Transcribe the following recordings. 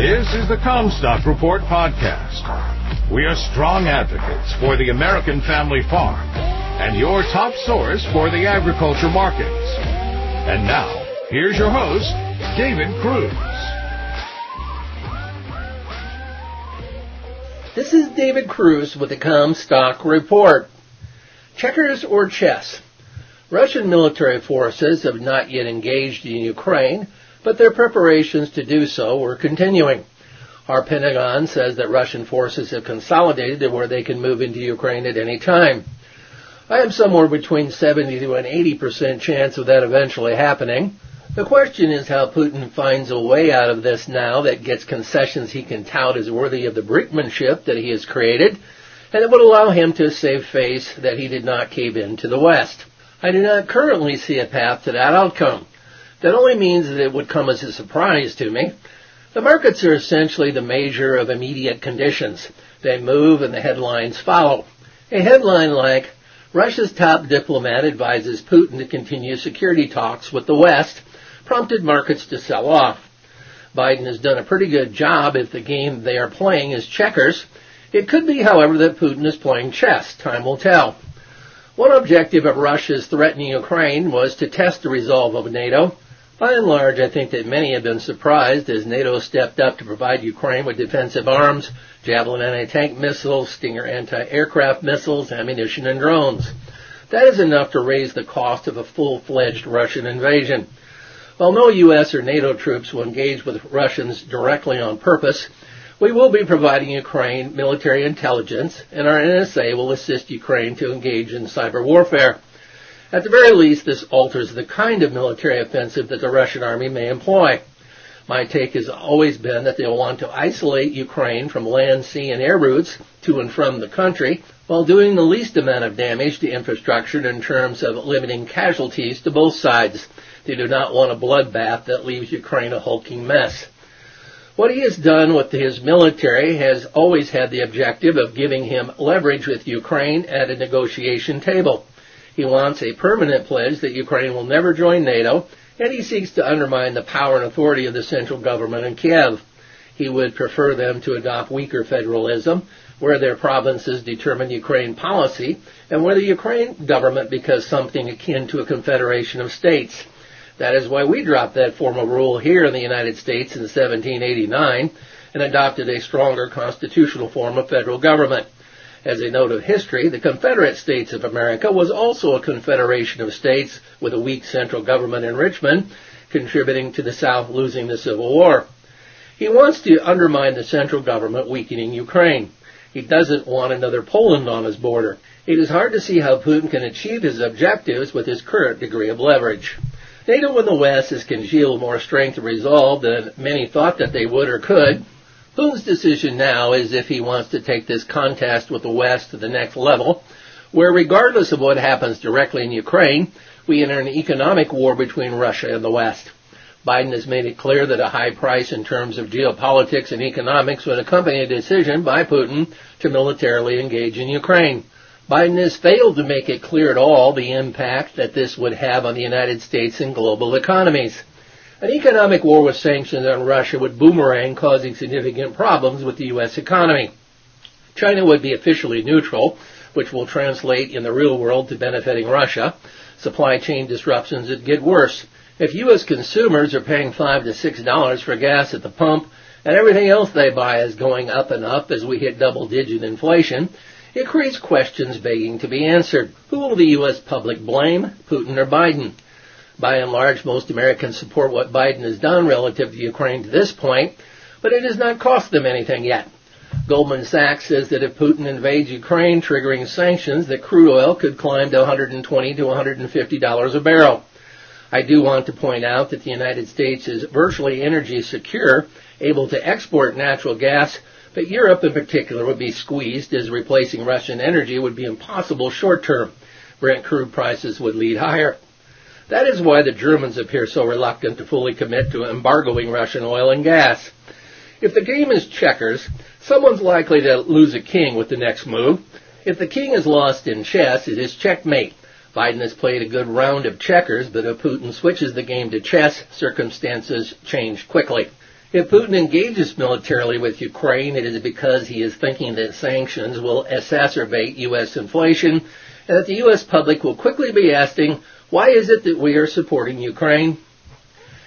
This is the Commstock Report podcast. We are strong advocates for the American family farm and your top source for the agriculture markets. And now, here's your host, David Kruse. This is David Kruse with the Commstock Report. Checkers or chess? Russian military forces have not yet engaged in Ukraine, but their preparations to do so were continuing. Our Pentagon says that Russian forces have consolidated to where they can move into Ukraine at any time. I have somewhere between 70 to an 80% chance of that eventually happening. The question is how Putin finds a way out of this now that gets concessions he can tout as worthy of the brinkmanship that he has created, and it would allow him to save face that he did not cave in to the West. I do not currently see a path to that outcome. That only means that it would come as a surprise to me. The markets are essentially the measure of immediate conditions. They move and the headlines follow. A headline like, Russia's top diplomat advises Putin to continue security talks with the West prompted markets to sell off. Biden has done a pretty good job if the game they are playing is checkers. It could be, however, that Putin is playing chess. Time will tell. One objective of Russia's threatening Ukraine was to test the resolve of NATO. By and large, I think that many have been surprised as NATO stepped up to provide Ukraine with defensive arms, Javelin anti-tank missiles, Stinger anti-aircraft missiles, ammunition, and drones. That is enough to raise the cost of a full-fledged Russian invasion. While no U.S. or NATO troops will engage with Russians directly on purpose, we will be providing Ukraine military intelligence, and our NSA will assist Ukraine to engage in cyber warfare. At the very least, this alters the kind of military offensive that the Russian army may employ. My take has always been that they'll want to isolate Ukraine from land, sea, and air routes to and from the country while doing the least amount of damage to infrastructure in terms of limiting casualties to both sides. They do not want a bloodbath that leaves Ukraine a hulking mess. What he has done with his military has always had the objective of giving him leverage with Ukraine at a negotiation table. He wants a permanent pledge that Ukraine will never join NATO, and he seeks to undermine the power and authority of the central government in Kiev. He would prefer them to adopt weaker federalism, where their provinces determine Ukraine policy, and where the Ukraine government becomes something akin to a confederation of states. That is why we dropped that formal rule here in the United States in 1789 and adopted a stronger constitutional form of federal government. As a note of history, the Confederate States of America was also a confederation of states with a weak central government in Richmond, contributing to the South losing the Civil War. He wants to undermine the central government, weakening Ukraine. He doesn't want another Poland on his border. It is hard to see how Putin can achieve his objectives with his current degree of leverage. NATO and the West has congealed more strength and resolve than many thought that they would or could. Putin's decision now is if he wants to take this contest with the West to the next level, where regardless of what happens directly in Ukraine, we enter an economic war between Russia and the West. Biden has made it clear that a high price in terms of geopolitics and economics would accompany a decision by Putin to militarily engage in Ukraine. Biden has failed to make it clear at all the impact that this would have on the United States and global economies. An economic war with sanctions on Russia would boomerang, causing significant problems with the U.S. economy. China would be officially neutral, which will translate in the real world to benefiting Russia. Supply chain disruptions would get worse. If U.S. consumers are paying five to six dollars for gas at the pump, and everything else they buy is going up and up as we hit double-digit inflation, it creates questions begging to be answered. Who will the U.S. public blame, Putin or Biden? By and large, most Americans support what Biden has done relative to Ukraine to this point, but it has not cost them anything yet. Goldman Sachs says that if Putin invades Ukraine, triggering sanctions, that crude oil could climb to 120 to 150 dollars a barrel. I do want to point out that the United States is virtually energy secure, able to export natural gas but Europe in particular would be squeezed as replacing Russian energy would be impossible short term. Brent crude prices would lead higher. That is why the Germans appear so reluctant to fully commit to embargoing Russian oil and gas. If the game is checkers, someone's likely to lose a king with the next move. If the king is lost in chess, it is checkmate. Biden has played a good round of checkers, but if Putin switches the game to chess, circumstances change quickly. If Putin engages militarily with Ukraine, it is because he is thinking that sanctions will exacerbate U.S. inflation and that the U.S. public will quickly be asking, why is it that we are supporting Ukraine?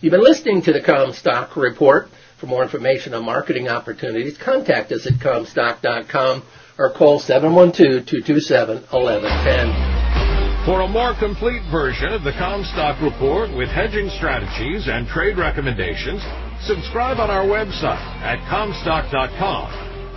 You've been listening to the Commstock Report. For more information on marketing opportunities, contact us at commstock.com or call 712-227-1110. For a more complete version of the Commstock Report with hedging strategies and trade recommendations, subscribe on our website at Commstock.com